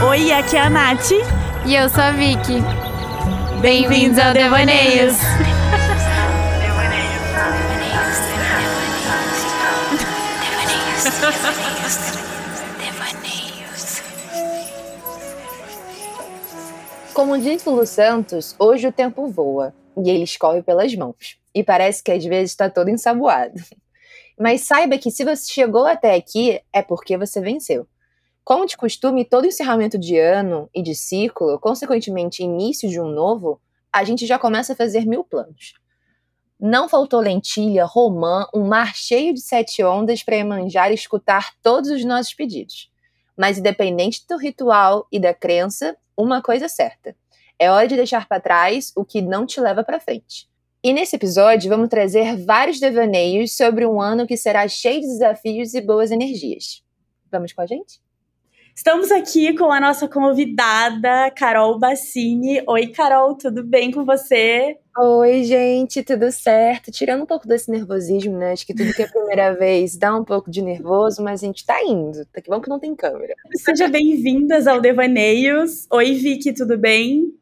Oi, aqui é a Nath. E eu sou a Vicky. Bem-vindos ao Devaneios. Como diz Lulu Santos, hoje o tempo voa e ele escorre pelas mãos. E parece que às vezes está todo ensaboado. Mas saiba que se você chegou até aqui, é porque você venceu. Como de costume, todo encerramento de ano e de ciclo, consequentemente início de um novo, a gente já começa a fazer mil planos. Não faltou lentilha, romã, um mar cheio de sete ondas para manjar e escutar todos os nossos pedidos. Mas independente do ritual e da crença, uma coisa é certa: é hora de deixar para trás o que não te leva para frente. E nesse episódio vamos trazer vários devaneios sobre um ano que será cheio de desafios e boas energias. Vamos com a gente? Estamos aqui com a nossa convidada, Carol Bassini. Oi, Carol, tudo bem com você? Oi, gente, tudo certo? Tirando um pouco desse nervosismo, né? Acho que tudo que é a primeira vez dá um pouco de nervoso, mas a gente tá indo. Tá que bom que não tem câmera. Seja bem-vindas ao Devaneios. Oi, Vicky, tudo bem?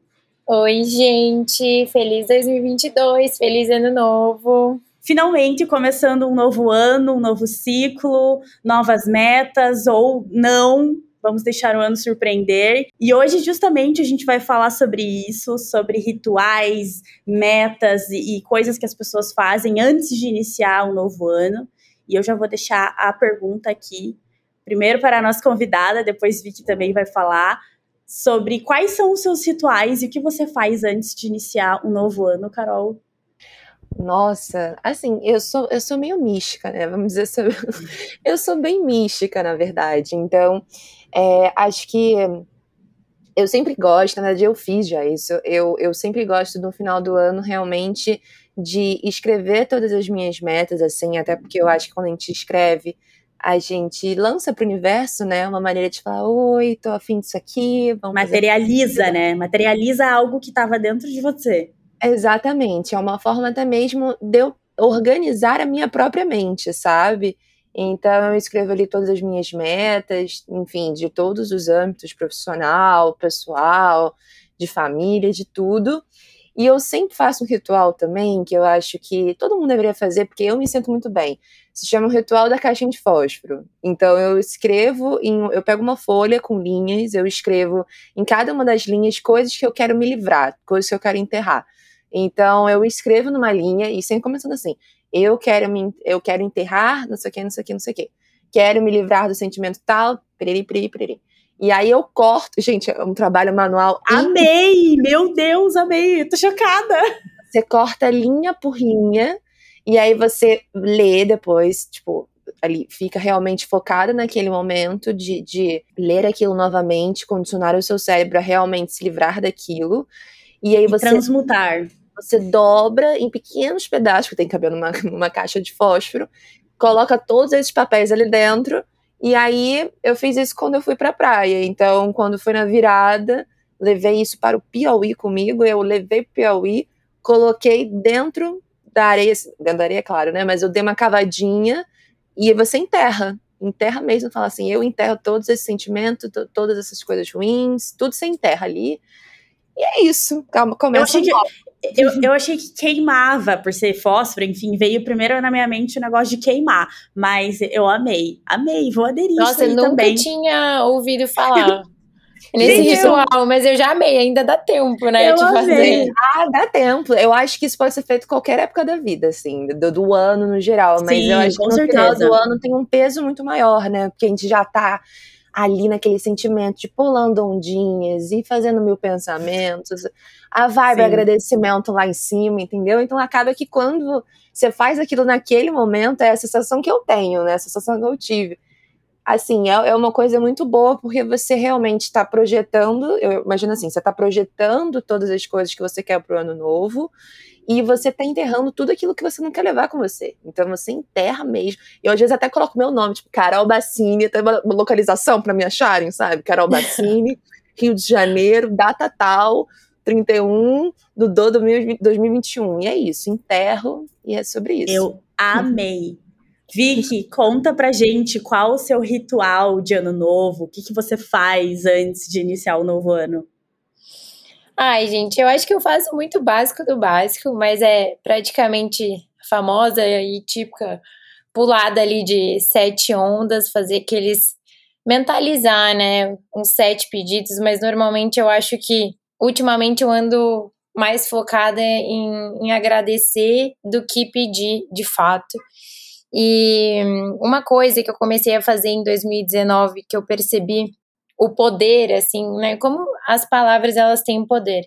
Oi, gente. Feliz 2022, feliz ano novo finalmente começando um novo ano, um novo ciclo, novas metas ou não, Vamos deixar o ano surpreender. E hoje, justamente, a gente vai falar sobre isso, sobre rituais, metas e, e coisas que as pessoas fazem antes de iniciar um novo ano. E eu já vou deixar a pergunta aqui, primeiro para a nossa convidada, depois Vicky também vai falar sobre quais são os seus rituais e o que você faz antes de iniciar um novo ano, Carol. Nossa, assim, eu sou, eu sou meio mística, né? Vamos dizer, eu sou bem mística, na verdade. Então, é, acho que eu sempre gosto, na verdade, eu fiz já isso. Eu, eu sempre gosto, no final do ano, realmente, de escrever todas as minhas metas, assim, até porque eu acho que quando a gente escreve, a gente lança para o universo, né? Uma maneira de falar, oi, tô afim disso aqui. Materializa, né? Materializa algo que estava dentro de você. Exatamente, é uma forma até mesmo de eu organizar a minha própria mente, sabe? Então eu escrevo ali todas as minhas metas, enfim, de todos os âmbitos, profissional, pessoal, de família, de tudo. E eu sempre faço um ritual também, que eu acho que todo mundo deveria fazer, porque eu me sinto muito bem. Se chama o ritual da caixinha de fósforo. Então eu escrevo, em, eu pego uma folha com linhas, eu escrevo em cada uma das linhas coisas que eu quero me livrar, coisas que eu quero enterrar. Então eu escrevo numa linha e sempre começando assim: eu quero me, eu quero enterrar, não sei o que, não sei o que, não sei o que. Quero me livrar do sentimento tal, periri, periri, periri. E aí eu corto, gente, é um trabalho manual. Amei! Meu Deus, amei! Tô chocada! Você corta linha por linha, e aí você lê depois, tipo, ali fica realmente focada naquele momento de, de ler aquilo novamente, condicionar o seu cérebro a realmente se livrar daquilo. E aí e você. Transmutar. Você dobra em pequenos pedaços, que tem que caber numa, numa caixa de fósforo, coloca todos esses papéis ali dentro. E aí eu fiz isso quando eu fui pra praia. Então, quando foi na virada, levei isso para o Piauí comigo. Eu levei pro Piauí, coloquei dentro da areia, dentro da areia, claro, né? Mas eu dei uma cavadinha e você enterra. Enterra mesmo, fala assim: eu enterro todos esses sentimentos, todas essas coisas ruins, tudo você enterra ali. E é isso. Calma, começa. Eu achei, que, eu, eu achei que queimava por ser fósforo, enfim, veio primeiro na minha mente o negócio de queimar. Mas eu amei, amei, vou aderir Nossa, eu nunca também. tinha ouvido falar. Nesse Sim, ritual, eu... mas eu já amei, ainda dá tempo, né, eu de fazer. Ah, dá tempo. Eu acho que isso pode ser feito qualquer época da vida, assim, do, do ano no geral. Mas Sim, eu acho que no certeza. final do ano tem um peso muito maior, né? Porque a gente já tá ali naquele sentimento de pulando ondinhas e fazendo mil pensamentos, a vibe, Sim. agradecimento lá em cima, entendeu? Então acaba que quando você faz aquilo naquele momento, é a sensação que eu tenho, né? A sensação que eu tive. Assim, é, é uma coisa muito boa porque você realmente está projetando, eu imagino assim, você está projetando todas as coisas que você quer para o ano novo e você tá enterrando tudo aquilo que você não quer levar com você. Então você enterra mesmo. Eu às vezes até coloco meu nome, tipo Carol Bassini, tem uma localização para me acharem, sabe? Carol Bassini, Rio de Janeiro, data tal, 31 do do 2021. E é isso, enterro e é sobre isso. Eu amei. Vicky, conta pra gente qual o seu ritual de ano novo, o que, que você faz antes de iniciar o novo ano? Ai, gente, eu acho que eu faço muito básico do básico, mas é praticamente famosa e típica pulada ali de sete ondas, fazer aqueles mentalizar, né, uns sete pedidos, mas normalmente eu acho que ultimamente eu ando mais focada em, em agradecer do que pedir de fato. E uma coisa que eu comecei a fazer em 2019 que eu percebi o poder, assim, né? Como as palavras elas têm poder.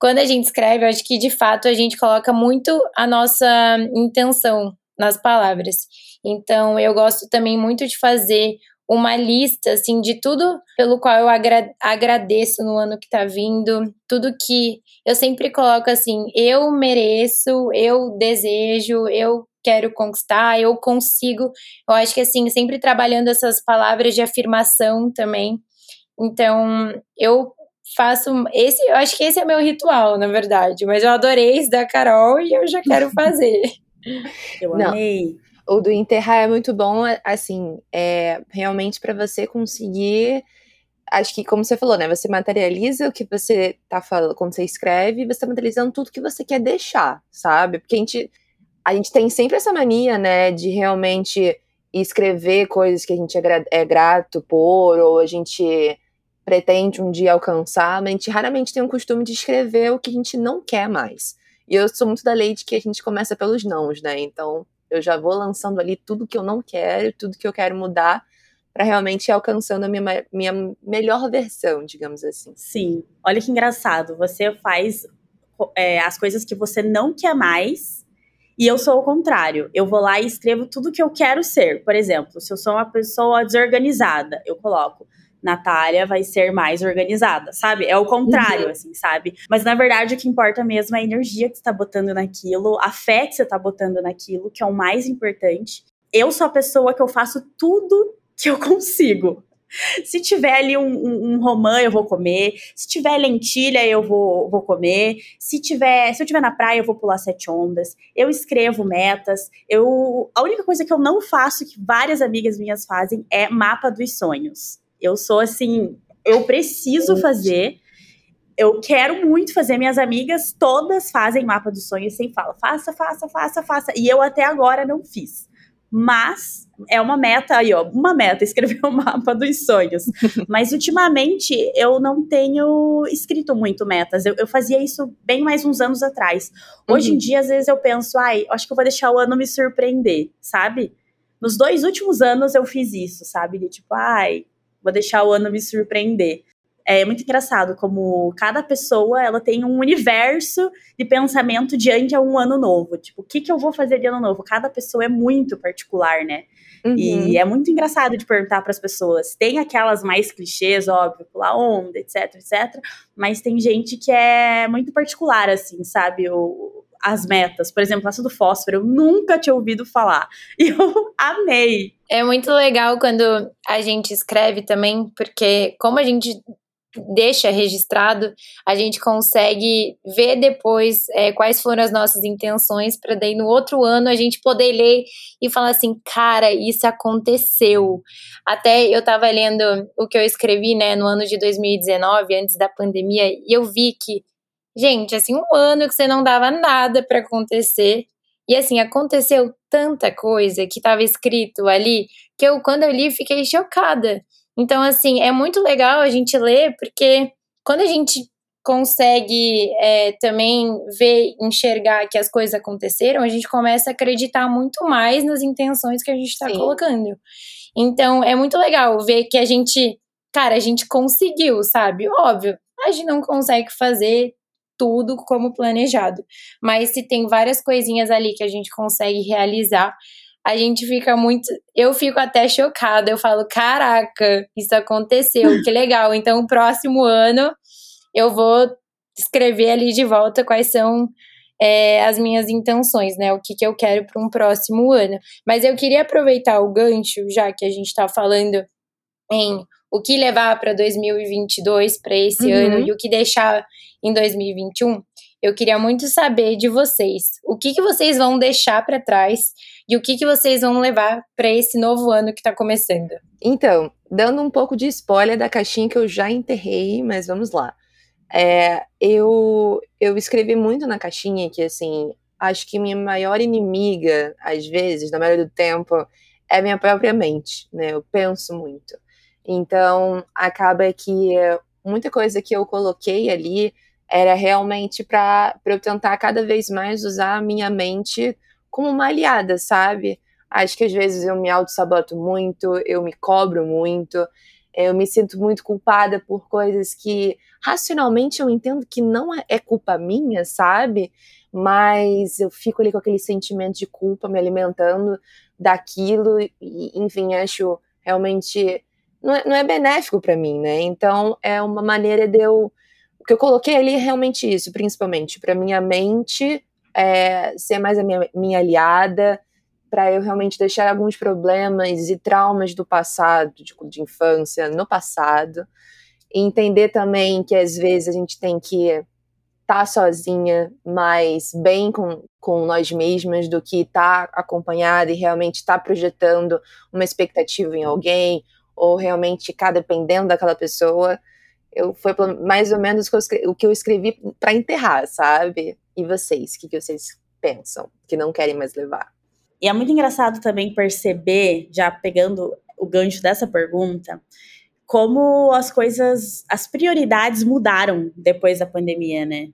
Quando a gente escreve, eu acho que de fato a gente coloca muito a nossa intenção nas palavras. Então, eu gosto também muito de fazer uma lista assim de tudo pelo qual eu agra agradeço no ano que tá vindo, tudo que eu sempre coloco assim, eu mereço, eu desejo, eu quero conquistar, eu consigo. Eu acho que assim, sempre trabalhando essas palavras de afirmação também. Então, eu faço esse, eu acho que esse é meu ritual, na verdade, mas eu adorei esse da Carol e eu já quero fazer. eu amei. Não, o do enterrar é muito bom, assim, é realmente para você conseguir acho que, como você falou, né? Você materializa o que você tá falando quando você escreve, você tá materializando tudo que você quer deixar, sabe? Porque a gente, a gente tem sempre essa mania, né, de realmente escrever coisas que a gente é, é grato por, ou a gente pretende um dia alcançar, mas a gente raramente tem o costume de escrever o que a gente não quer mais. E eu sou muito da lei de que a gente começa pelos nãos, né? Então eu já vou lançando ali tudo que eu não quero, tudo que eu quero mudar, para realmente ir alcançando a minha, minha melhor versão, digamos assim. Sim. Olha que engraçado. Você faz é, as coisas que você não quer mais. E eu sou o contrário. Eu vou lá e escrevo tudo que eu quero ser. Por exemplo, se eu sou uma pessoa desorganizada, eu coloco Natália vai ser mais organizada, sabe? É o contrário, uhum. assim, sabe? Mas na verdade o que importa mesmo é a energia que você tá botando naquilo, a fé que você tá botando naquilo, que é o mais importante. Eu sou a pessoa que eu faço tudo que eu consigo. Se tiver ali um, um, um, romã, eu vou comer. Se tiver lentilha, eu vou, vou comer. Se tiver, se eu tiver na praia, eu vou pular sete ondas. Eu escrevo metas. Eu, a única coisa que eu não faço, que várias amigas minhas fazem, é mapa dos sonhos. Eu sou assim, eu preciso fazer. Eu quero muito fazer. Minhas amigas todas fazem mapa dos sonhos sem fala. Faça, faça, faça, faça. E eu até agora não fiz. Mas é uma meta aí, ó, uma meta, escrever o um mapa dos sonhos. Mas ultimamente eu não tenho escrito muito metas. Eu, eu, fazia isso bem mais uns anos atrás. Hoje uhum. em dia, às vezes eu penso, ai, acho que eu vou deixar o ano me surpreender, sabe? Nos dois últimos anos eu fiz isso, sabe? De tipo, ai, vou deixar o ano me surpreender. É muito engraçado como cada pessoa ela tem um universo de pensamento diante a um ano novo. Tipo, o que, que eu vou fazer de ano novo? Cada pessoa é muito particular, né? Uhum. E é muito engraçado de perguntar para as pessoas. Tem aquelas mais clichês, óbvio, pular onda, etc, etc. Mas tem gente que é muito particular, assim, sabe? O, as metas. Por exemplo, essa do fósforo, eu nunca tinha ouvido falar. E eu amei. É muito legal quando a gente escreve também, porque como a gente deixa registrado, a gente consegue ver depois é, quais foram as nossas intenções, para daí no outro ano a gente poder ler e falar assim, cara, isso aconteceu. Até eu estava lendo o que eu escrevi, né, no ano de 2019, antes da pandemia, e eu vi que Gente, assim, um ano que você não dava nada para acontecer. E assim, aconteceu tanta coisa que estava escrito ali, que eu, quando eu li, fiquei chocada. Então, assim, é muito legal a gente ler, porque quando a gente consegue é, também ver, enxergar que as coisas aconteceram, a gente começa a acreditar muito mais nas intenções que a gente está colocando. Então, é muito legal ver que a gente, cara, a gente conseguiu, sabe? Óbvio, a gente não consegue fazer tudo como planejado. Mas se tem várias coisinhas ali que a gente consegue realizar, a gente fica muito. Eu fico até chocada. Eu falo: caraca, isso aconteceu, que legal. Então, o próximo ano eu vou escrever ali de volta quais são é, as minhas intenções, né? O que, que eu quero para um próximo ano. Mas eu queria aproveitar o gancho, já que a gente está falando em o que levar para 2022, para esse uhum. ano, e o que deixar em 2021, eu queria muito saber de vocês. O que, que vocês vão deixar para trás e o que, que vocês vão levar para esse novo ano que está começando? Então, dando um pouco de spoiler da caixinha que eu já enterrei, mas vamos lá. É, eu, eu escrevi muito na caixinha que, assim, acho que minha maior inimiga, às vezes, na maioria do tempo, é minha própria mente, né? Eu penso muito. Então, acaba que muita coisa que eu coloquei ali era realmente para eu tentar cada vez mais usar a minha mente como uma aliada, sabe? Acho que às vezes eu me auto-saboto muito, eu me cobro muito, eu me sinto muito culpada por coisas que racionalmente eu entendo que não é, é culpa minha, sabe? Mas eu fico ali com aquele sentimento de culpa me alimentando daquilo e, enfim, acho realmente não é, não é benéfico para mim, né? Então é uma maneira de eu que eu coloquei ali é realmente isso, principalmente para minha mente é, ser mais a minha, minha aliada, para eu realmente deixar alguns problemas e traumas do passado, de, de infância, no passado, e entender também que às vezes a gente tem que estar tá sozinha, mas bem com, com nós mesmas, do que estar tá acompanhada e realmente estar tá projetando uma expectativa em alguém, ou realmente ficar dependendo daquela pessoa. Eu, foi mais ou menos o que eu escrevi para enterrar, sabe? E vocês, o que, que vocês pensam que não querem mais levar? E é muito engraçado também perceber, já pegando o gancho dessa pergunta, como as coisas, as prioridades mudaram depois da pandemia, né?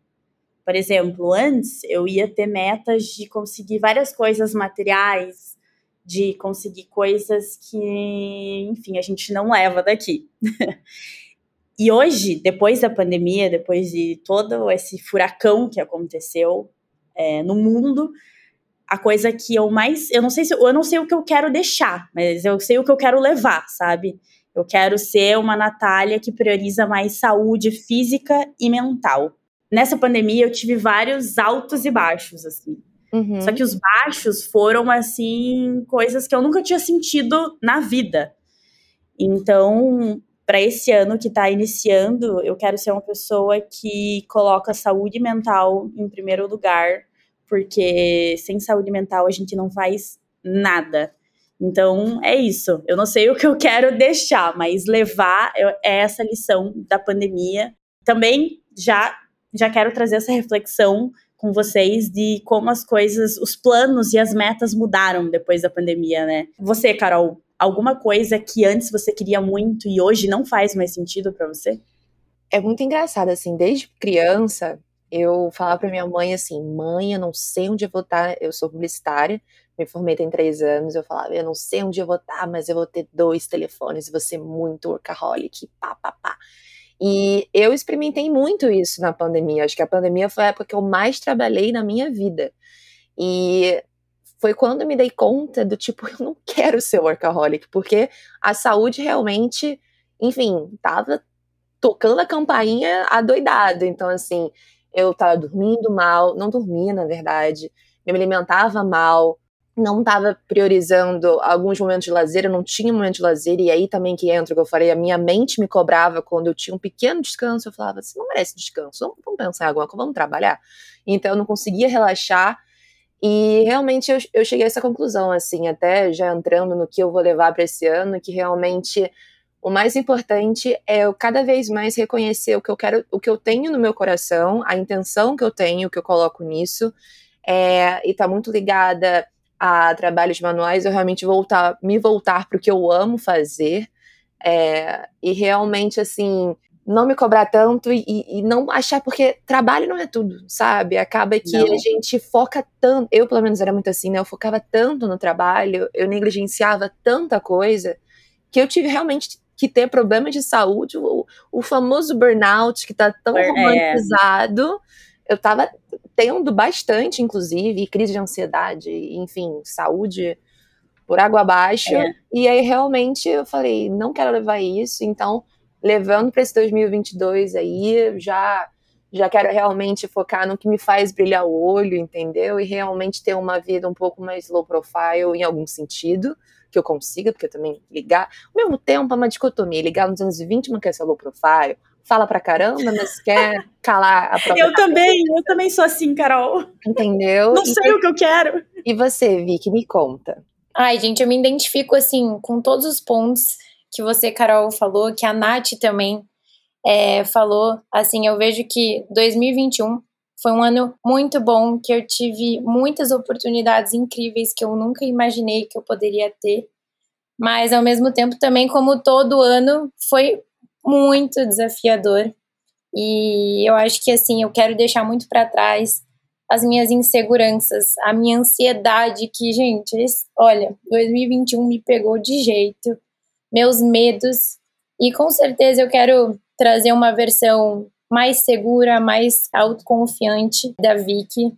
Por exemplo, antes eu ia ter metas de conseguir várias coisas materiais, de conseguir coisas que, enfim, a gente não leva daqui. e hoje, depois da pandemia, depois de todo esse furacão que aconteceu é, no mundo, a coisa que eu mais. Eu não sei se eu não sei o que eu quero deixar, mas eu sei o que eu quero levar, sabe? Eu quero ser uma Natália que prioriza mais saúde física e mental. Nessa pandemia eu tive vários altos e baixos, assim. Uhum. Só que os baixos foram, assim, coisas que eu nunca tinha sentido na vida. Então, para esse ano que está iniciando, eu quero ser uma pessoa que coloca saúde mental em primeiro lugar porque sem saúde mental a gente não faz nada. Então é isso. Eu não sei o que eu quero deixar, mas levar é essa lição da pandemia. Também já já quero trazer essa reflexão com vocês de como as coisas, os planos e as metas mudaram depois da pandemia, né? Você, Carol, alguma coisa que antes você queria muito e hoje não faz mais sentido para você? É muito engraçado assim, desde criança, eu falava para minha mãe assim: mãe, eu não sei onde eu vou estar. Eu sou publicitária, me formei tem três anos. Eu falava: eu não sei onde eu vou estar, mas eu vou ter dois telefones, vou ser muito workaholic, pá, pá, pá. E eu experimentei muito isso na pandemia. Acho que a pandemia foi a época que eu mais trabalhei na minha vida. E foi quando eu me dei conta do tipo, eu não quero ser workaholic, porque a saúde realmente, enfim, tava tocando a campainha adoidado. Então, assim, eu estava dormindo mal, não dormia, na verdade, me alimentava mal, não estava priorizando alguns momentos de lazer, eu não tinha momento de lazer, e aí também que entra o que eu falei, a minha mente me cobrava quando eu tinha um pequeno descanso, eu falava, você não merece descanso, vamos, vamos pensar em vamos trabalhar. Então eu não conseguia relaxar, e realmente eu, eu cheguei a essa conclusão, assim, até já entrando no que eu vou levar para esse ano, que realmente o mais importante é eu cada vez mais reconhecer o que eu quero, o que eu tenho no meu coração, a intenção que eu tenho, que eu coloco nisso, é, e está muito ligada a trabalhos manuais, eu realmente voltar, me voltar para o que eu amo fazer, é, e realmente assim não me cobrar tanto e, e, não achar porque trabalho não é tudo, sabe? Acaba que não. a gente foca tanto, eu pelo menos era muito assim, né? Eu focava tanto no trabalho, eu negligenciava tanta coisa que eu tive realmente que tem problemas de saúde, o, o famoso burnout que está tão é. romantizado. Eu estava tendo bastante, inclusive, crise de ansiedade, enfim, saúde por água abaixo. É. E aí, realmente, eu falei, não quero levar isso, então, levando para esse 2022 aí, já já quero realmente focar no que me faz brilhar o olho, entendeu? E realmente ter uma vida um pouco mais low profile em algum sentido que eu consiga, porque eu também ligar. Ao mesmo tempo, é uma dicotomia. Ligar nos 220 não quer ser low profile, fala pra caramba, mas quer calar a própria Eu também, eu também sou assim, Carol. calar a própria Eu também, eu também sou assim, Carol. Entendeu? Não sei o que eu quero. E você, Vicky, me conta. Ai, gente, eu me identifico, assim, com todos os pontos que você, Carol, falou, que a Nath também é, falou. Assim, eu vejo que 2021 foi um ano muito bom, que eu tive muitas oportunidades incríveis que eu nunca imaginei que eu poderia ter. Mas, ao mesmo tempo, também, como todo ano, foi muito desafiador. E eu acho que, assim, eu quero deixar muito para trás as minhas inseguranças, a minha ansiedade, que, gente, olha, 2021 me pegou de jeito, meus medos, e com certeza eu quero trazer uma versão mais segura, mais autoconfiante da Vicky.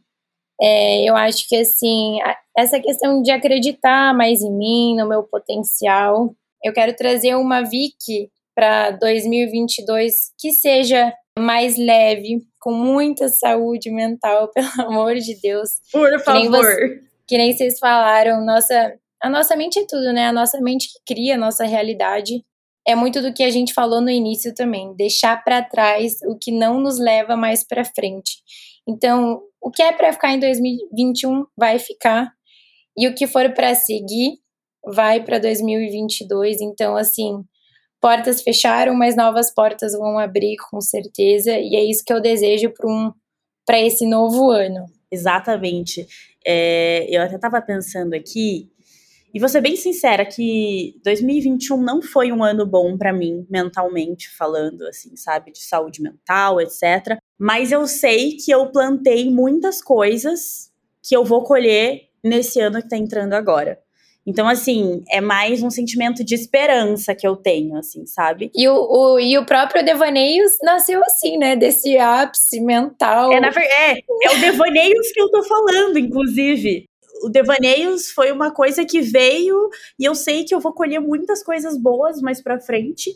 É, eu acho que assim, essa questão de acreditar mais em mim, no meu potencial, eu quero trazer uma Vicky para 2022 que seja mais leve, com muita saúde mental, pelo amor de Deus. Por favor. Que nem, que nem vocês falaram, nossa, a nossa mente é tudo, né? A nossa mente que cria a nossa realidade é muito do que a gente falou no início também, deixar para trás o que não nos leva mais para frente. Então, o que é para ficar em 2021 vai ficar e o que for para seguir vai para 2022. Então, assim, portas fecharam, mas novas portas vão abrir com certeza, e é isso que eu desejo para um, para esse novo ano. Exatamente. É, eu até estava pensando aqui e vou ser bem sincera que 2021 não foi um ano bom para mim, mentalmente falando, assim, sabe? De saúde mental, etc. Mas eu sei que eu plantei muitas coisas que eu vou colher nesse ano que tá entrando agora. Então, assim, é mais um sentimento de esperança que eu tenho, assim, sabe? E o, o, e o próprio Devaneios nasceu assim, né? Desse ápice mental. É, na, é, é o Devaneios que eu tô falando, inclusive o Devaneios foi uma coisa que veio e eu sei que eu vou colher muitas coisas boas mais pra frente.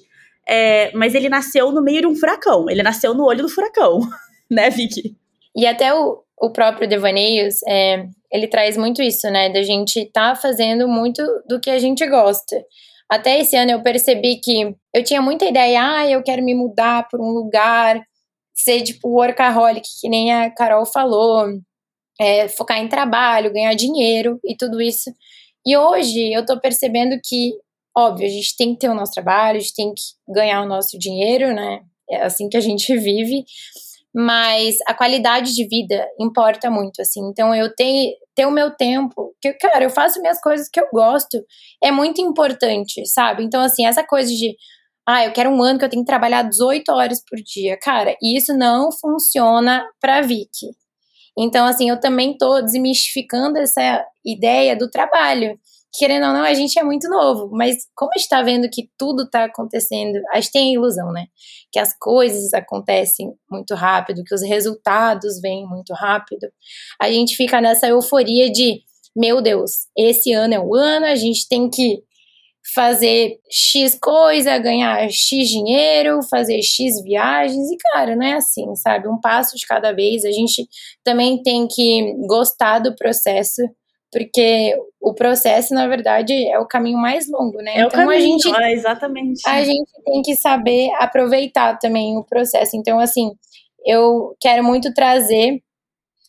É, mas ele nasceu no meio de um furacão. Ele nasceu no olho do furacão, né, Vicky? E até o, o próprio Devaneios, é, ele traz muito isso, né? Da gente tá fazendo muito do que a gente gosta. Até esse ano eu percebi que eu tinha muita ideia, ah, eu quero me mudar para um lugar, ser tipo workaholic, que nem a Carol falou, é, focar em trabalho, ganhar dinheiro e tudo isso. E hoje eu tô percebendo que, óbvio, a gente tem que ter o nosso trabalho, a gente tem que ganhar o nosso dinheiro, né? É assim que a gente vive, mas a qualidade de vida importa muito, assim. Então eu tenho ter o meu tempo, que cara, eu faço minhas coisas que eu gosto, é muito importante, sabe? Então assim, essa coisa de ah, eu quero um ano que eu tenho que trabalhar 18 horas por dia. Cara, isso não funciona pra Vicky. Então, assim, eu também tô desmistificando essa ideia do trabalho. Querendo ou não, a gente é muito novo, mas como a gente tá vendo que tudo tá acontecendo, a gente tem a ilusão, né? Que as coisas acontecem muito rápido, que os resultados vêm muito rápido. A gente fica nessa euforia de, meu Deus, esse ano é o ano, a gente tem que fazer X coisa, ganhar X dinheiro, fazer X viagens, e cara, não é assim, sabe? Um passo de cada vez. A gente também tem que gostar do processo, porque o processo, na verdade, é o caminho mais longo, né? É então o caminho, a gente, é exatamente. A gente tem que saber aproveitar também o processo. Então, assim, eu quero muito trazer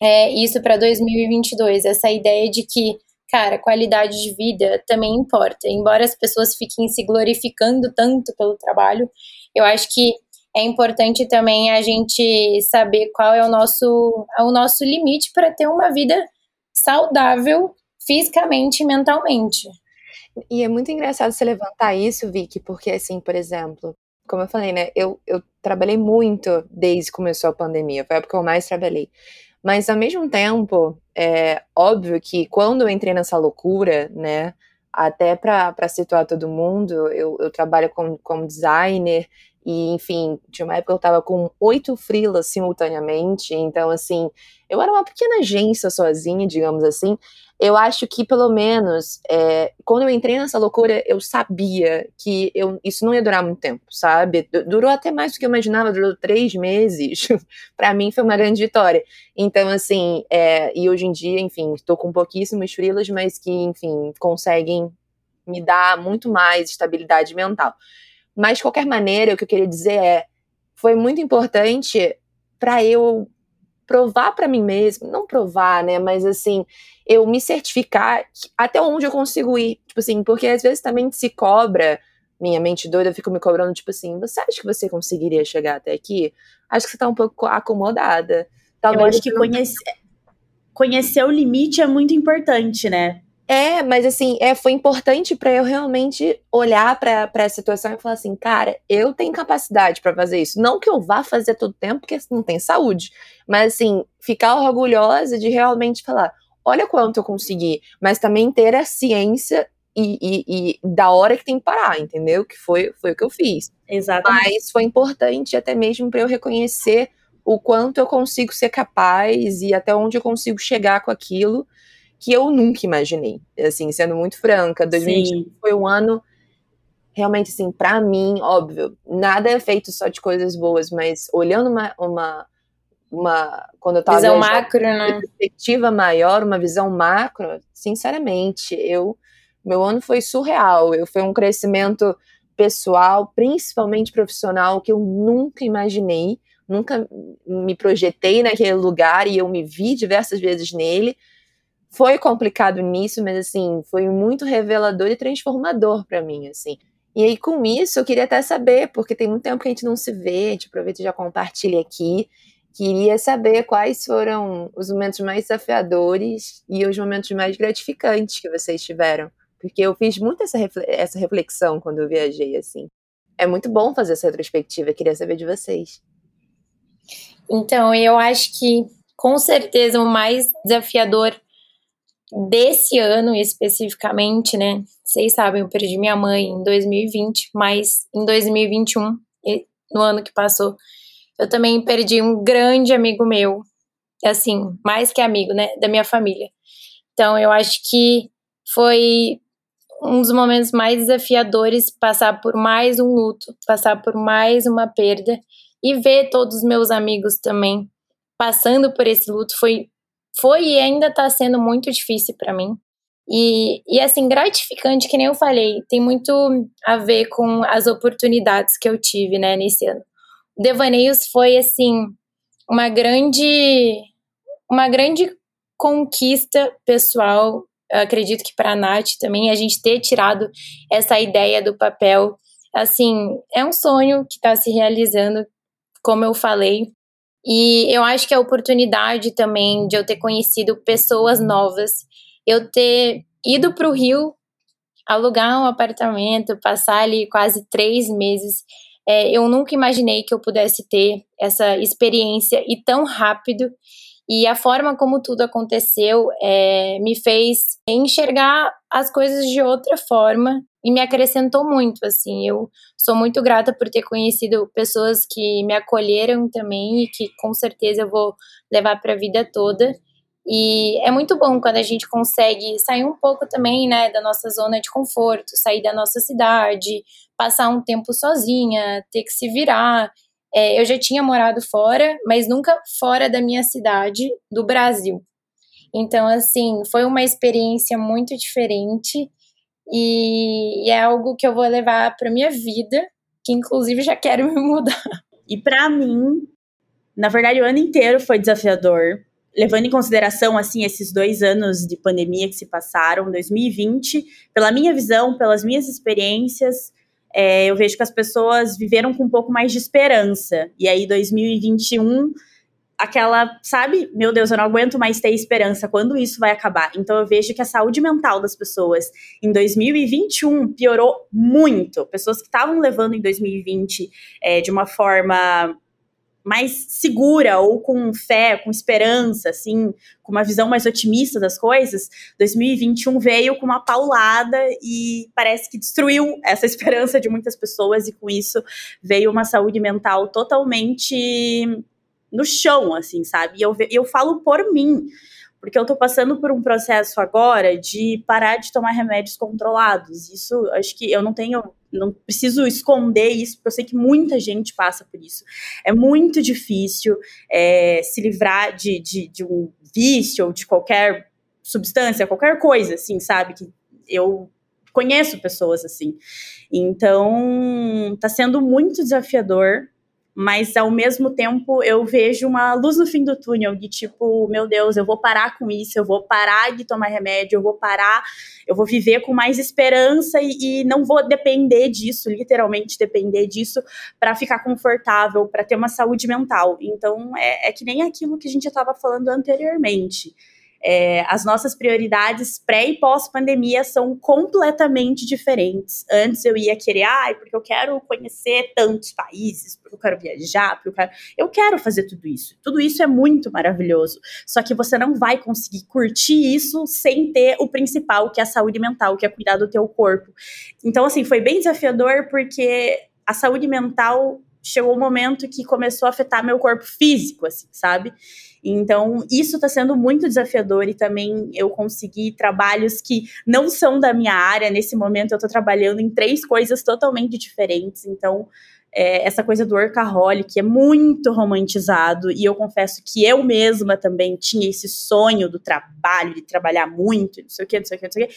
é, isso para 2022, essa ideia de que cara, qualidade de vida também importa. Embora as pessoas fiquem se glorificando tanto pelo trabalho, eu acho que é importante também a gente saber qual é o nosso, o nosso limite para ter uma vida saudável fisicamente e mentalmente. E é muito engraçado você levantar isso, Vicky, porque assim, por exemplo, como eu falei, né, eu, eu trabalhei muito desde que começou a pandemia, foi a época que eu mais trabalhei. Mas ao mesmo tempo, é óbvio que quando eu entrei nessa loucura, né, até para situar todo mundo, eu, eu trabalho como, como designer e, enfim, tinha uma época eu tava com oito frilas simultaneamente, então, assim, eu era uma pequena agência sozinha, digamos assim. Eu acho que, pelo menos, é, quando eu entrei nessa loucura, eu sabia que eu, isso não ia durar muito tempo, sabe? Durou até mais do que eu imaginava, durou três meses. para mim, foi uma grande vitória. Então, assim, é, e hoje em dia, enfim, estou com pouquíssimos frilas, mas que, enfim, conseguem me dar muito mais estabilidade mental. Mas, de qualquer maneira, o que eu queria dizer é: foi muito importante para eu provar para mim mesmo, não provar, né, mas assim, eu me certificar até onde eu consigo ir, tipo assim, porque às vezes também se cobra, minha mente doida, eu fico me cobrando, tipo assim, você acha que você conseguiria chegar até aqui? Acho que você tá um pouco acomodada. Talvez eu acho que conhecer, conhecer o limite é muito importante, né? É, mas assim, é, foi importante para eu realmente olhar para a situação e falar assim, cara, eu tenho capacidade para fazer isso. Não que eu vá fazer todo tempo, porque não tem saúde, mas assim, ficar orgulhosa de realmente falar, olha quanto eu consegui, mas também ter a ciência e, e, e, da hora que tem que parar, entendeu? Que foi, foi o que eu fiz. Exatamente. Mas foi importante até mesmo para eu reconhecer o quanto eu consigo ser capaz e até onde eu consigo chegar com aquilo que eu nunca imaginei. Assim, sendo muito franca, 2020 foi um ano realmente assim, para mim, óbvio, nada é feito só de coisas boas, mas olhando uma, uma, uma quando eu tava visão macro, né? perspectiva maior, uma visão macro, sinceramente, eu meu ano foi surreal. Eu foi um crescimento pessoal, principalmente profissional, que eu nunca imaginei, nunca me projetei naquele lugar e eu me vi diversas vezes nele foi complicado nisso, mas assim, foi muito revelador e transformador para mim, assim. E aí, com isso, eu queria até saber, porque tem muito tempo que a gente não se vê, a gente aproveita e já compartilha aqui. Queria saber quais foram os momentos mais desafiadores e os momentos mais gratificantes que vocês tiveram. Porque eu fiz muito essa, essa reflexão quando eu viajei, assim. É muito bom fazer essa retrospectiva, queria saber de vocês. Então, eu acho que, com certeza, o mais desafiador desse ano especificamente, né? Vocês sabem, eu perdi minha mãe em 2020, mas em 2021, no ano que passou, eu também perdi um grande amigo meu, assim, mais que amigo, né, da minha família. Então, eu acho que foi um dos momentos mais desafiadores passar por mais um luto, passar por mais uma perda e ver todos os meus amigos também passando por esse luto foi foi e ainda está sendo muito difícil para mim. E, e assim, gratificante, que nem eu falei, tem muito a ver com as oportunidades que eu tive, né, nesse ano. Devaneios foi, assim, uma grande, uma grande conquista pessoal. Acredito que para a Nath também, a gente ter tirado essa ideia do papel. Assim, é um sonho que está se realizando, como eu falei. E eu acho que a oportunidade também de eu ter conhecido pessoas novas, eu ter ido para o Rio, alugar um apartamento, passar ali quase três meses, é, eu nunca imaginei que eu pudesse ter essa experiência e tão rápido. E a forma como tudo aconteceu é, me fez enxergar as coisas de outra forma e me acrescentou muito, assim, eu sou muito grata por ter conhecido pessoas que me acolheram também e que com certeza eu vou levar para a vida toda. E é muito bom quando a gente consegue sair um pouco também, né, da nossa zona de conforto, sair da nossa cidade, passar um tempo sozinha, ter que se virar. É, eu já tinha morado fora, mas nunca fora da minha cidade, do Brasil. Então, assim, foi uma experiência muito diferente e, é algo que eu vou levar para minha vida, que inclusive já quero me mudar. E para mim, na verdade, o ano inteiro foi desafiador, levando em consideração assim esses dois anos de pandemia que se passaram, 2020, pela minha visão, pelas minhas experiências, é, eu vejo que as pessoas viveram com um pouco mais de esperança. E aí, 2021 aquela, sabe? Meu Deus, eu não aguento mais ter esperança. Quando isso vai acabar? Então eu vejo que a saúde mental das pessoas em 2021 piorou muito. Pessoas que estavam levando em 2020 é, de uma forma mais segura ou com fé, com esperança, assim, com uma visão mais otimista das coisas, 2021 veio com uma paulada e parece que destruiu essa esperança de muitas pessoas e com isso veio uma saúde mental totalmente no chão, assim, sabe? E eu, eu falo por mim, porque eu tô passando por um processo agora de parar de tomar remédios controlados. Isso, acho que eu não tenho, não preciso esconder isso, porque eu sei que muita gente passa por isso. É muito difícil é, se livrar de, de, de um vício ou de qualquer substância, qualquer coisa, assim, sabe? Que eu conheço pessoas assim. Então, tá sendo muito desafiador mas ao mesmo tempo eu vejo uma luz no fim do túnel de tipo, meu Deus, eu vou parar com isso, eu vou parar de tomar remédio, eu vou parar, eu vou viver com mais esperança e, e não vou depender disso, literalmente depender disso para ficar confortável, para ter uma saúde mental. Então é, é que nem aquilo que a gente estava falando anteriormente. É, as nossas prioridades pré e pós-pandemia são completamente diferentes. Antes eu ia querer, ai, ah, porque eu quero conhecer tantos países, porque eu quero viajar, porque eu quero. Eu quero fazer tudo isso. Tudo isso é muito maravilhoso. Só que você não vai conseguir curtir isso sem ter o principal, que é a saúde mental, que é cuidar do teu corpo. Então, assim, foi bem desafiador porque a saúde mental chegou um momento que começou a afetar meu corpo físico, assim, sabe? Então, isso está sendo muito desafiador e também eu consegui trabalhos que não são da minha área. Nesse momento, eu estou trabalhando em três coisas totalmente diferentes. Então, é, essa coisa do workaholic é muito romantizado e eu confesso que eu mesma também tinha esse sonho do trabalho, de trabalhar muito, não sei o que, não sei o que, não sei o que.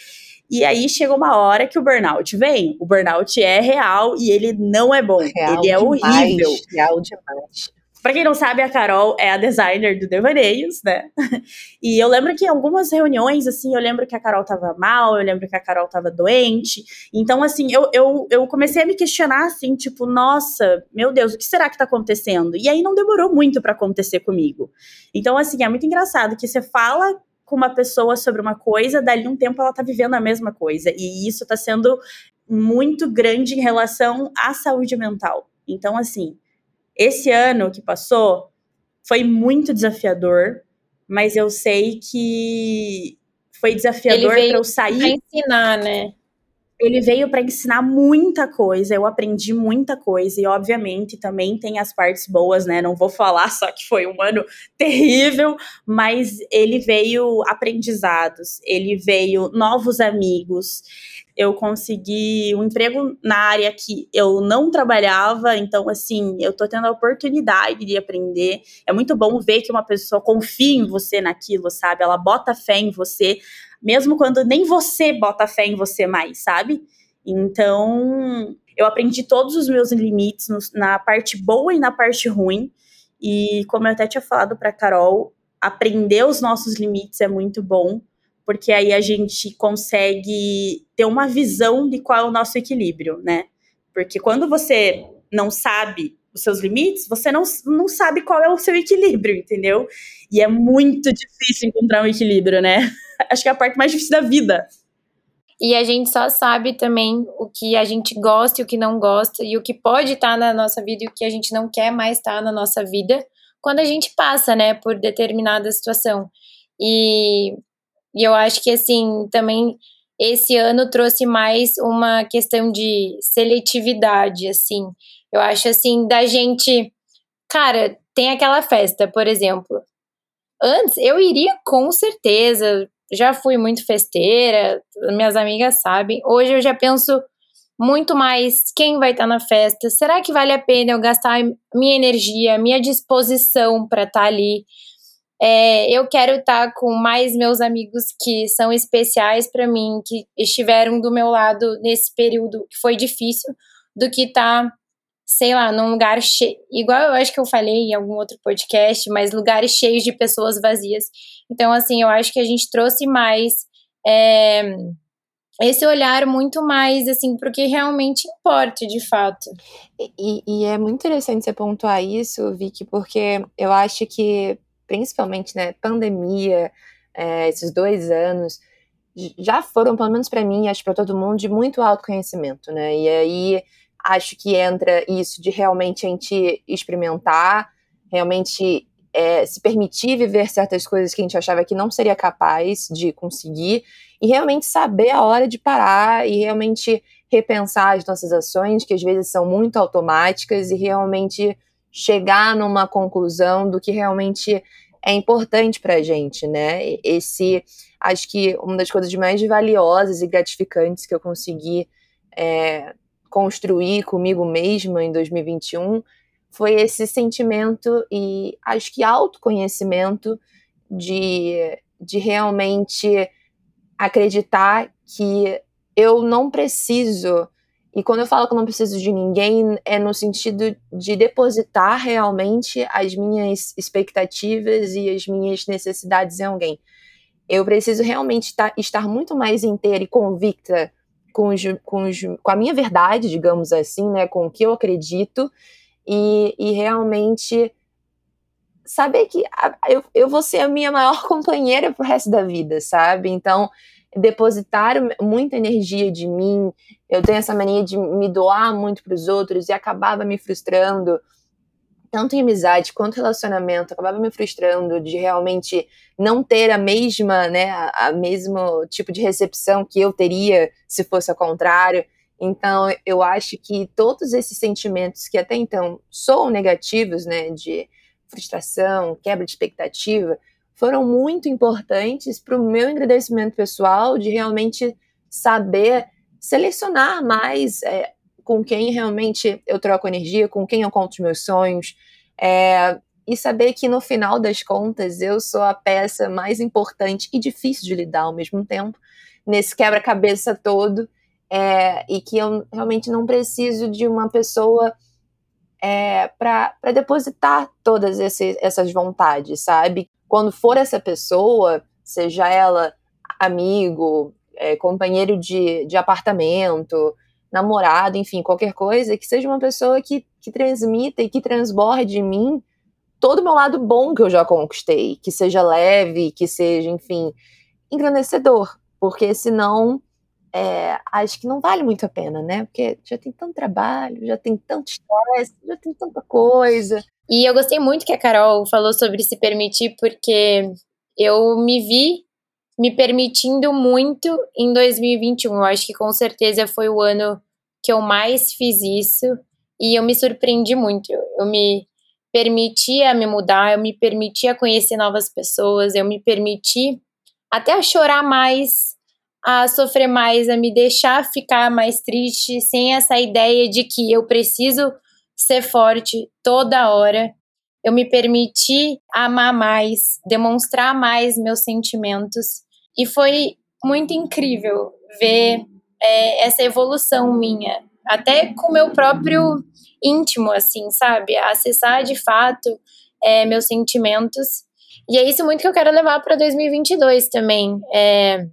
E aí chega uma hora que o burnout vem. O burnout é real e ele não é bom. Real ele é demais, horrível. Real demais. Pra quem não sabe, a Carol é a designer do Devaneios, né? E eu lembro que em algumas reuniões, assim, eu lembro que a Carol tava mal, eu lembro que a Carol tava doente. Então, assim, eu, eu, eu comecei a me questionar, assim, tipo, nossa, meu Deus, o que será que tá acontecendo? E aí não demorou muito para acontecer comigo. Então, assim, é muito engraçado que você fala com uma pessoa sobre uma coisa, dali um tempo ela tá vivendo a mesma coisa. E isso tá sendo muito grande em relação à saúde mental. Então, assim, esse ano que passou foi muito desafiador, mas eu sei que foi desafiador para eu sair. Pra ensinar, né? Ele veio para ensinar muita coisa, eu aprendi muita coisa, e obviamente também tem as partes boas, né? Não vou falar só que foi um ano terrível, mas ele veio aprendizados, ele veio novos amigos, eu consegui um emprego na área que eu não trabalhava, então, assim, eu tô tendo a oportunidade de aprender. É muito bom ver que uma pessoa confia em você naquilo, sabe? Ela bota fé em você, mesmo quando nem você bota fé em você mais, sabe? Então, eu aprendi todos os meus limites no, na parte boa e na parte ruim. E como eu até tinha falado para Carol, aprender os nossos limites é muito bom porque aí a gente consegue ter uma visão de qual é o nosso equilíbrio, né? Porque quando você não sabe os seus limites, você não, não sabe qual é o seu equilíbrio, entendeu? E é muito difícil encontrar um equilíbrio, né? Acho que é a parte mais difícil da vida. E a gente só sabe também o que a gente gosta e o que não gosta, e o que pode estar na nossa vida e o que a gente não quer mais estar na nossa vida, quando a gente passa, né, por determinada situação. E e eu acho que, assim, também esse ano trouxe mais uma questão de seletividade, assim. Eu acho, assim, da gente. Cara, tem aquela festa, por exemplo. Antes, eu iria com certeza, já fui muito festeira, minhas amigas sabem. Hoje eu já penso muito mais quem vai estar na festa. Será que vale a pena eu gastar minha energia, minha disposição para estar ali? É, eu quero estar com mais meus amigos que são especiais para mim, que estiveram do meu lado nesse período que foi difícil, do que estar, tá, sei lá, num lugar cheio. Igual eu acho que eu falei em algum outro podcast, mas lugares cheios de pessoas vazias. Então, assim, eu acho que a gente trouxe mais. É, esse olhar muito mais assim para o que realmente importa de fato. E, e, é muito interessante você pontuar isso, Vicky, porque eu acho que principalmente, né, pandemia, é, esses dois anos, já foram, pelo menos para mim, acho para todo mundo, de muito autoconhecimento, né? E aí acho que entra isso de realmente a gente experimentar, realmente é, se permitir viver certas coisas que a gente achava que não seria capaz de conseguir, e realmente saber a hora de parar e realmente repensar as nossas ações, que às vezes são muito automáticas, e realmente chegar numa conclusão do que realmente é importante para a gente, né? Esse, acho que uma das coisas mais valiosas e gratificantes que eu consegui é, construir comigo mesma em 2021 foi esse sentimento e acho que autoconhecimento de, de realmente acreditar que eu não preciso E quando eu falo que eu não preciso de ninguém, é no sentido de depositar realmente as minhas expectativas e as minhas necessidades em alguém. Eu preciso realmente estar muito mais inteira e convicta com, os, com, os, com a minha verdade, digamos assim, né, com o que eu acredito, e, e realmente saber que eu, eu vou ser a minha maior companheira pro resto da vida, sabe? Então, depositar muita energia de mim. Eu tenho essa mania de me doar muito para os outros e acabava me frustrando, tanto em amizade quanto relacionamento, acabava me frustrando de realmente não ter a mesma, né, a, a mesmo tipo de recepção que eu teria se fosse ao contrário. Então, eu acho que todos esses sentimentos que até então são negativos, né, de frustração, quebra de expectativa, foram muito importantes para o meu engrandecimento pessoal, de realmente saber selecionar mais é, com quem realmente eu troco energia, com quem eu conto os meus sonhos, é, e saber que no final das contas eu sou a peça mais importante e difícil de lidar ao mesmo tempo, nesse quebra-cabeça todo, é, e que eu realmente não preciso de uma pessoa é, para depositar todas esse, essas vontades, sabe? Quando for essa pessoa, seja ela amigo, é, companheiro de, de apartamento, namorado, enfim, qualquer coisa, que seja uma pessoa que, que transmita e que transborde em mim todo o meu lado bom que eu já conquistei, que seja leve, que seja, enfim, engrandecedor, porque senão é, acho que não vale muito a pena, né? Porque já tem tanto trabalho, já tem tanto estresse, já tem tanta coisa. E eu gostei muito que a Carol falou sobre se permitir, porque eu me vi me permitindo muito em 2021. Eu acho que com certeza foi o ano que eu mais fiz isso e eu me surpreendi muito. Eu me permiti a me mudar, eu me permiti a conhecer novas pessoas, eu me permiti até a chorar mais, a sofrer mais, a me deixar ficar mais triste, sem essa ideia de que eu preciso ser forte toda hora. Eu me permiti amar mais, demonstrar mais meus sentimentos. E foi muito incrível ver é, essa evolução minha, até com o meu próprio íntimo, assim, sabe? Acessar de fato é, meus sentimentos. E é isso muito que eu quero levar para 2022 também. É,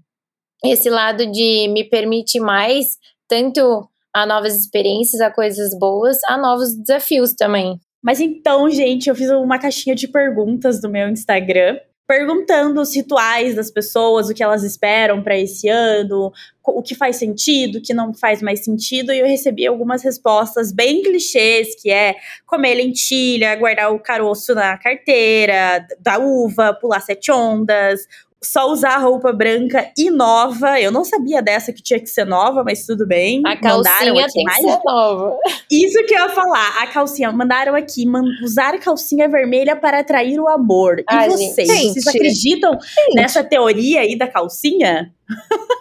esse lado de me permitir mais, tanto a novas experiências, a coisas boas, a novos desafios também. Mas então, gente, eu fiz uma caixinha de perguntas do meu Instagram, perguntando os rituais das pessoas, o que elas esperam para esse ano, o que faz sentido, o que não faz mais sentido, e eu recebi algumas respostas bem clichês, que é comer lentilha, guardar o caroço na carteira, da uva, pular sete ondas, só usar roupa branca e nova. Eu não sabia dessa que tinha que ser nova, mas tudo bem. A calcinha tem mais... que ser nova. Isso que eu ia falar. A calcinha. Mandaram aqui man... usar calcinha vermelha para atrair o amor. E Ai, vocês? Gente. Vocês acreditam gente. nessa teoria aí da calcinha?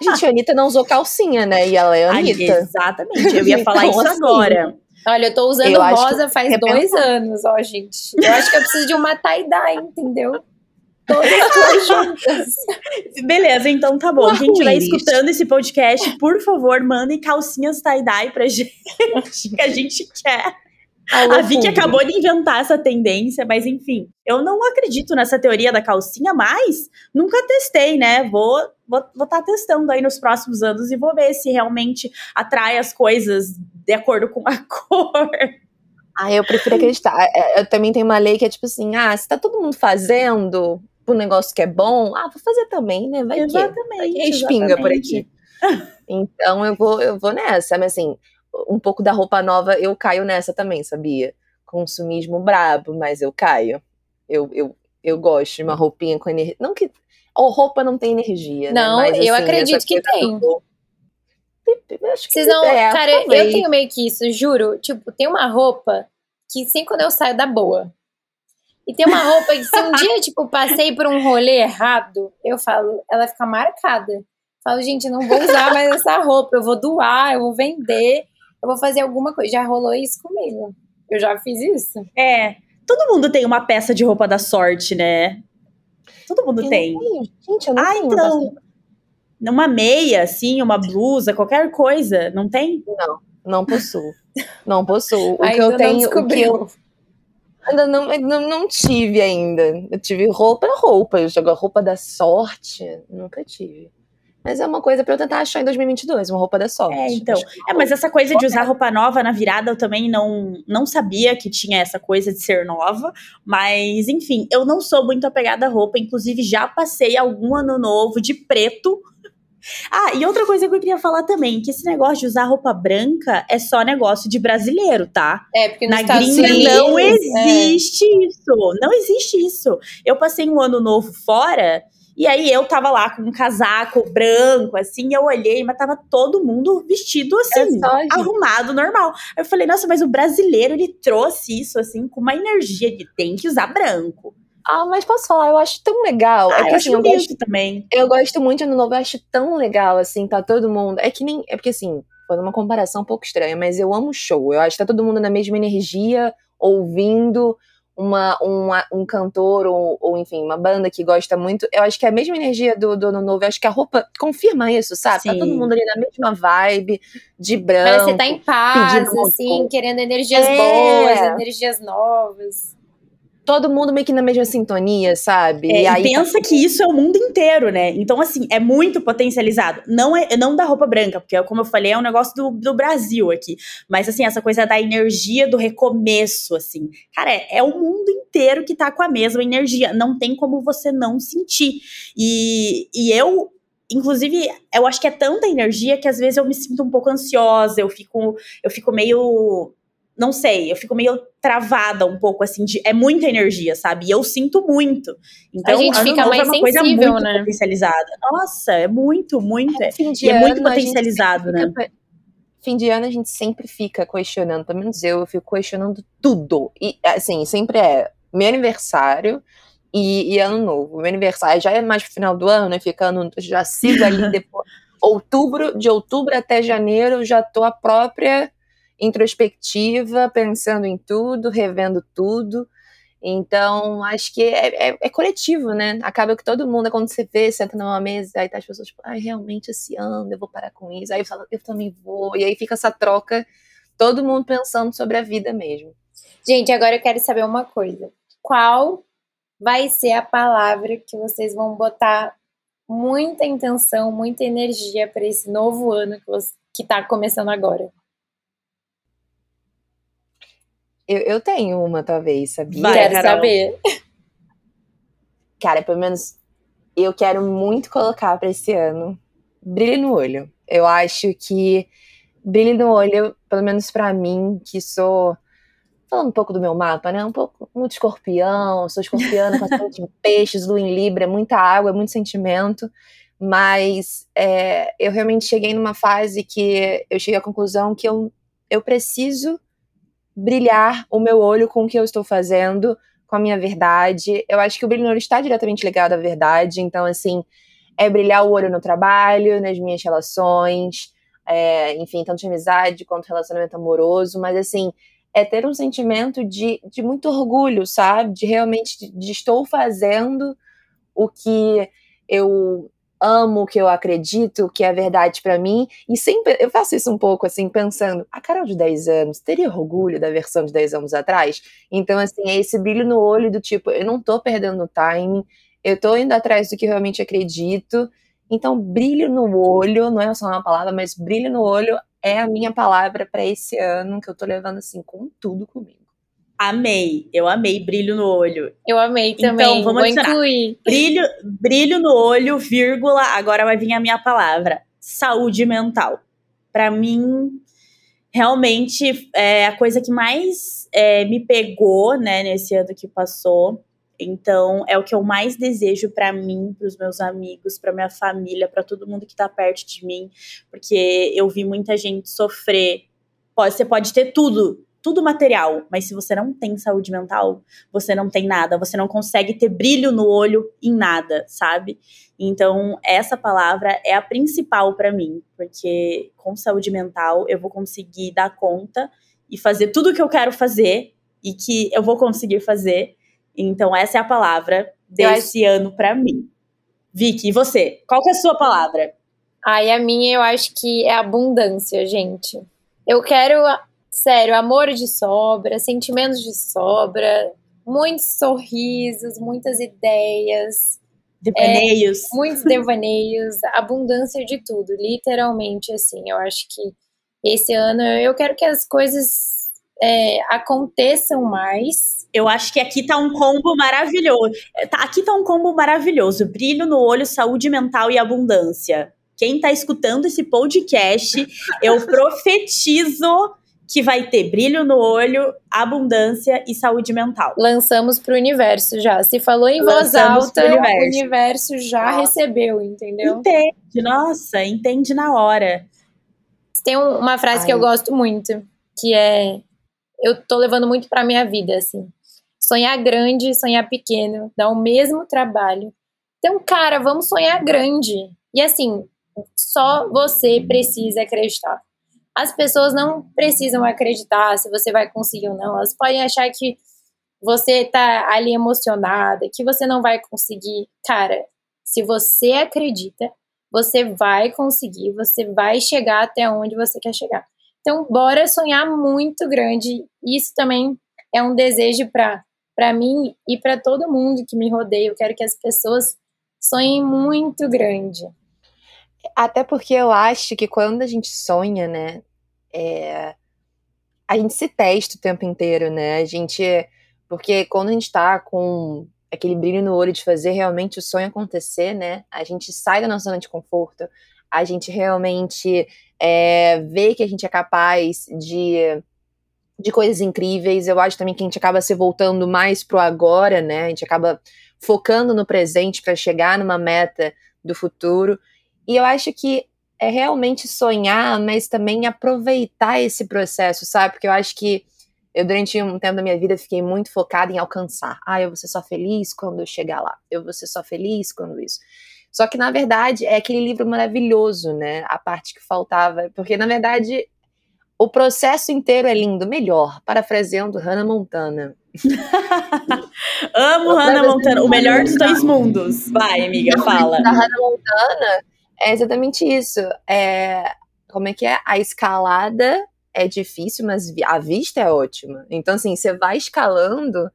Gente, a Anitta não usou calcinha, né? E ela é a Anitta. Ai, exatamente. Eu ia falar então, isso assim, agora. Olha, eu tô usando eu rosa faz dois anos, ó, gente. Eu acho que eu preciso de uma tie-dye, entendeu? Todas juntas. Beleza, então tá bom. Quem estiver escutando esse podcast, por favor, mandem calcinhas tie-dye pra gente, que a gente quer. a Vicky acabou de inventar essa tendência, mas enfim, eu não acredito nessa teoria da calcinha, mas nunca testei, né? Vou vou estar tá testando aí nos próximos anos e vou ver se realmente atrai as coisas de acordo com a cor. Ah, eu prefiro acreditar. É, eu também tenho uma lei que é tipo assim: ah, se tá todo mundo fazendo, um negócio que é bom, ah, vou fazer também, né? Vai exatamente, que, espinga por aqui. então eu vou, eu vou nessa, mas assim, um pouco da roupa nova eu caio nessa também, sabia? Consumismo brabo, mas eu caio. Eu, eu, eu gosto de uma roupinha com energia. Não que. Ou roupa não tem energia. Né? Não, né? mas, eu assim, acredito que tem. Vocês não. É, cara, talvez. eu tenho meio que isso, juro. Tipo, tem uma roupa que sempre quando eu saio da boa. E tem uma roupa que se um dia, tipo, passei por um rolê errado, eu falo, ela fica marcada. Eu falo, gente, não vou usar mais essa roupa, eu vou doar, eu vou vender, eu vou fazer alguma coisa. Já rolou isso comigo. Eu já fiz isso. É. Todo mundo tem uma peça de roupa da sorte, né? Todo mundo eu tem. Gente, eu não ah, tenho então. Uma meia, assim, uma blusa, qualquer coisa, não tem? Não. Não possuo. Não possuo. O ainda que eu tenho. O que eu, ainda não, não, não tive ainda. Eu tive roupa, roupa. Eu jogo roupa da sorte. Nunca tive. Mas é uma coisa para eu tentar achar em 2022, uma roupa da sorte. É, então. É, mas essa coisa de usar roupa nova na virada, eu também não, não sabia que tinha essa coisa de ser nova. Mas, enfim, eu não sou muito apegada à roupa. Inclusive, já passei algum ano novo de preto. Ah, e outra coisa que eu queria falar também, que esse negócio de usar roupa branca é só negócio de brasileiro, tá? É, porque na gringa não é. existe é. isso. Não existe isso. Eu passei um ano novo fora e aí eu tava lá com um casaco branco, assim, eu olhei, mas tava todo mundo vestido assim, é arrumado, normal. Aí eu falei, nossa, mas o brasileiro, ele trouxe isso, assim, com uma energia de tem que usar branco. Ah, mas posso falar, eu acho tão legal. É ah, é que, eu assim, eu gosto, também. Eu gosto muito de Ano Novo, eu acho tão legal, assim, tá todo mundo. É que nem. É porque, assim, foi uma comparação um pouco estranha, mas eu amo show. Eu acho que tá todo mundo na mesma energia, ouvindo uma, uma, um cantor ou, ou, enfim, uma banda que gosta muito, eu acho que é a mesma energia do, do Ano Novo, eu acho que a roupa confirma isso, sabe? Sim. Tá todo mundo ali na mesma vibe, de branco. Parece que você tá em paz, assim, querendo energias é. boas, energias novas todo mundo meio que na mesma sintonia, sabe? É, e, aí, pensa tá... que isso é o mundo inteiro, né? Então, assim, é muito potencializado. Não é não da roupa branca, porque, como eu falei, é um negócio do, do Brasil aqui. Mas, assim, essa coisa da energia do recomeço, assim. Cara, é, é o mundo inteiro que tá com a mesma energia. Não tem como você não sentir. E, e eu inclusive, eu acho que é tanta energia que às vezes eu me sinto um pouco ansiosa, eu fico, eu fico meio não sei, eu fico meio travada um pouco, assim, de, é muita energia, sabe? E eu sinto muito. Então, a gente fica mais é uma coisa muito né? potencializada. Nossa, é muito, muito. É, e é muito potencializado, né? Fica, fim de ano a gente sempre fica questionando, pelo menos eu, eu fico questionando tudo. E, assim, sempre é meu aniversário, e, e, ano novo. Meu aniversário já é mais pro final do ano, né? Ficando, já sigo ali depois. outubro, de outubro até janeiro, eu já tô a própria introspectiva, pensando em tudo, revendo tudo. Então, acho que é, é, é, coletivo, né? Acaba que todo mundo, quando você vê, senta numa mesa, aí tá as pessoas, tipo, ai, realmente esse ano eu vou parar com isso. Aí fala, eu também vou. E aí fica essa troca, todo mundo pensando sobre a vida mesmo. Gente, agora eu quero saber uma coisa. Qual vai ser a palavra que vocês vão botar muita intenção, muita energia para esse novo ano que, você, que tá começando agora? Eu, eu tenho uma, talvez, sabia? Vai, Quero Carol. saber. Cara, pelo menos eu quero muito colocar para esse ano brilho no olho. Eu acho que brilho no olho, pelo menos para mim, que sou falando um pouco do meu mapa, né? Um pouco muito escorpião, sou escorpiana com bastante peixes, lua em libra, muita água, muito sentimento. Mas é, eu realmente cheguei numa fase que eu cheguei à conclusão que eu, eu preciso brilhar o meu olho com o que eu estou fazendo, com a minha verdade. Eu acho que o brilho no olho está diretamente ligado à verdade, então, assim, é brilhar o olho no trabalho, nas minhas relações, é, enfim, tanto de amizade quanto relacionamento amoroso, mas, assim, é ter um sentimento de, de muito orgulho, sabe? De realmente, de, de estou fazendo o que eu amo, que eu acredito, que é verdade para mim. E sempre eu faço isso um pouco assim, pensando, a Carol de 10 anos teria orgulho da versão de 10 anos atrás? Então, assim, é esse brilho no olho do tipo, eu não tô perdendo time, eu tô indo atrás do que realmente acredito. Então, brilho no olho, não é só uma palavra, mas brilho no olho é a minha palavra para esse ano que eu tô levando assim com tudo comigo. Amei, eu amei brilho no olho. Eu amei então, também. Então, vamos Vou incluir. Brilho, brilho no olho, vírgula, agora vai vir a minha palavra. Saúde mental. Para mim, realmente é a coisa que mais é, me pegou, né, nesse ano que passou. Então, é o que eu mais desejo para mim, para os meus amigos, para minha família, para todo mundo que tá perto de mim, porque eu vi muita gente sofrer. Pode, você pode ter tudo tudo material, mas se você não tem saúde mental, você não tem nada, você não consegue ter brilho no olho em nada, sabe? Então, essa palavra é a principal para mim, porque com saúde mental eu vou conseguir dar conta e fazer tudo o que eu quero fazer e que eu vou conseguir fazer. Então, essa é a palavra desse acho... ano para mim. Vicky, e você? Qual que é a sua palavra? Ai, a minha eu acho que é abundância, gente Eu quero, sério, amor de sobra, sentimentos de sobra, muitos sorrisos, muitas ideias. Devaneios. É, muitos devaneios, abundância de tudo, literalmente, assim. Eu acho que esse ano eu quero que as coisas é, aconteçam mais. Eu acho que aqui tá um combo maravilhoso. É, tá, aqui tá um combo maravilhoso: brilho no olho, saúde mental e abundância. Quem tá escutando esse podcast, eu profetizo que vai ter brilho no olho, abundância e saúde mental. Lançamos para o universo já. Se falou em voz alta, universo. o universo já nossa. recebeu, entendeu? Entende, nossa, entende na hora. Tem uma frase Ai. que eu gosto muito, que é eu tô levando muito para minha vida assim. Sonhar grande, sonhar pequeno, dá o mesmo trabalho. Então, cara, vamos sonhar grande. E assim, só você precisa acreditar as pessoas não precisam acreditar se você vai conseguir ou não. Elas podem achar que você tá ali emocionada, que você não vai conseguir. Cara, se você acredita, você vai conseguir, você vai chegar até onde você quer chegar. Então, bora sonhar muito grande. Isso também é um desejo para para mim e para todo mundo que me rodeia. Eu quero que as pessoas sonhem muito grande. Até porque eu acho que quando a gente sonha, né, é, a gente se testa o tempo inteiro, né? A gente. Porque quando a gente tá com aquele brilho no olho de fazer realmente o sonho acontecer, né? A gente sai da nossa zona de conforto, a gente realmente é, vê que a gente é capaz de, de coisas incríveis. Eu acho também que a gente acaba se voltando mais pro agora, né? A gente acaba focando no presente para chegar numa meta do futuro. E eu acho que é realmente sonhar, mas também aproveitar esse processo, sabe? Porque eu acho que eu, durante um tempo da minha vida, fiquei muito focada em alcançar. Ah, eu vou ser só feliz quando eu chegar lá. Eu vou ser só feliz quando isso. Só que, na verdade, é aquele livro maravilhoso, né? A parte que faltava. Porque, na verdade, o processo inteiro é lindo. Melhor, parafraseando Hannah Montana. Amo Hannah Montana, o melhor dos dois mundos. Vai, amiga, fala. A Hannah Montana é exatamente isso. É, como é que é? A escalada é difícil, mas a vista é ótima. Então, assim, você vai escalando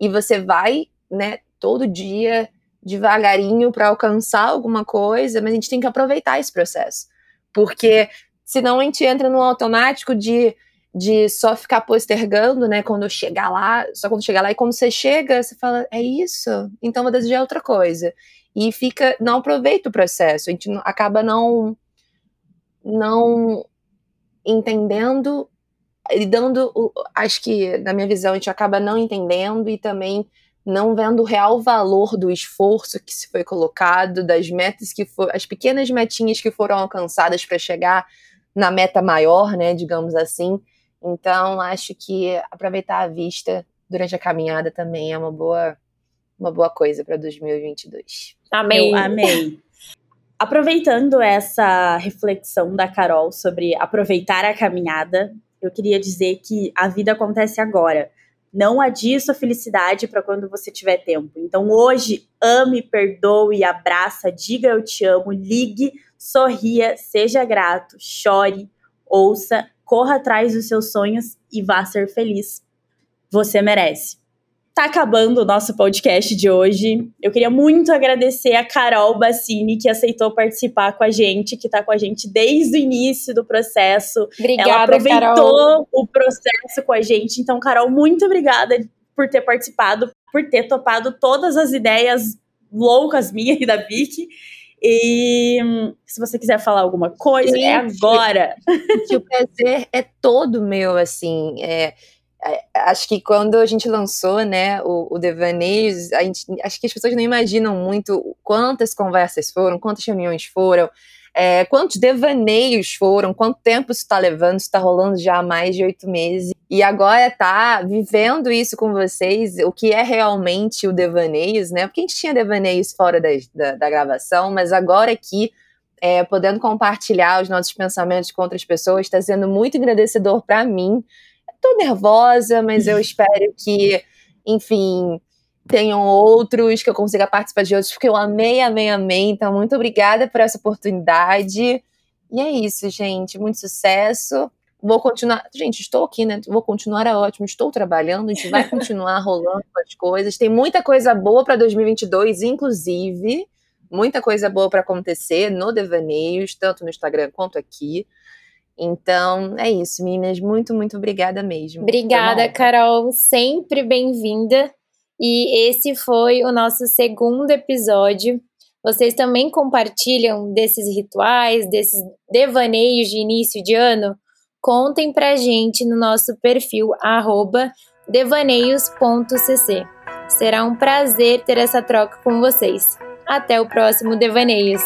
e você vai, né, todo dia devagarinho para alcançar alguma coisa, mas a gente tem que aproveitar esse processo. Porque senão a gente entra no automático de, de só ficar postergando, né? Quando chegar lá, só quando chegar lá, e quando você chega, você fala, é isso? Então vou desejar outra coisa e fica não aproveita o processo. A gente acaba não não entendendo e dando, acho que na minha visão a gente acaba não entendendo e também não vendo o real valor do esforço que se foi colocado, das metas que foram, as pequenas metinhas que foram alcançadas para chegar na meta maior, né, digamos assim. Então, acho que aproveitar a vista durante a caminhada também é uma boa uma boa coisa para 2022. Amém. Eu amei. Aproveitando essa reflexão da Carol sobre aproveitar a caminhada, eu queria dizer que a vida acontece agora. Não adie sua felicidade para quando você tiver tempo. Então hoje, ame, perdoe, abraça, diga eu te amo, ligue, sorria, seja grato, chore, ouça, corra atrás dos seus sonhos e vá ser feliz. Você merece. Tá acabando o nosso podcast de hoje. Eu queria muito agradecer a Carol Bassini, que aceitou participar com a gente, que tá com a gente desde o início do processo. Obrigada, Ela aproveitou Carol. o processo com a gente. Então, Carol, muito obrigada por ter participado, por ter topado todas as ideias loucas minhas e da Vicky. E se você quiser falar alguma coisa, é gente, é agora. o prazer é todo meu, assim. É, é, acho que quando a gente lançou, né, o, o Devaneios, a gente, acho que as pessoas não imaginam muito quantas conversas foram, quantas reuniões foram, é, quantos devaneios foram, quanto tempo isso está levando, isso está rolando já há mais de oito meses. E agora tá vivendo isso com vocês, o que é realmente o devaneios, né? Porque a gente tinha devaneios fora da, da, da gravação, mas agora aqui, é, podendo compartilhar os nossos pensamentos com outras pessoas, está sendo muito agradecedor para mim tô nervosa, mas eu espero que, enfim, tenham outros, que eu consiga participar de outros, porque eu amei, amei, amei. Então, muito obrigada por essa oportunidade. E é isso, gente. Muito sucesso. vou continuar. Gente, estou aqui, né? Vou continuar, é ótimo. Estou trabalhando, a gente vai continuar rolando as coisas. Tem muita coisa boa para 2022, inclusive. Muita coisa boa para acontecer no Devaneios, tanto no Instagram quanto aqui. Então, é isso, meninas. Muito, muito obrigada mesmo. Obrigada, Carol. Sempre bem-vinda. E esse foi o nosso segundo episódio. Vocês também compartilham desses rituais, desses devaneios de início de ano? Contem pra gente no nosso perfil devaneios.cc. Será um prazer ter essa troca com vocês. Até o próximo Devaneios!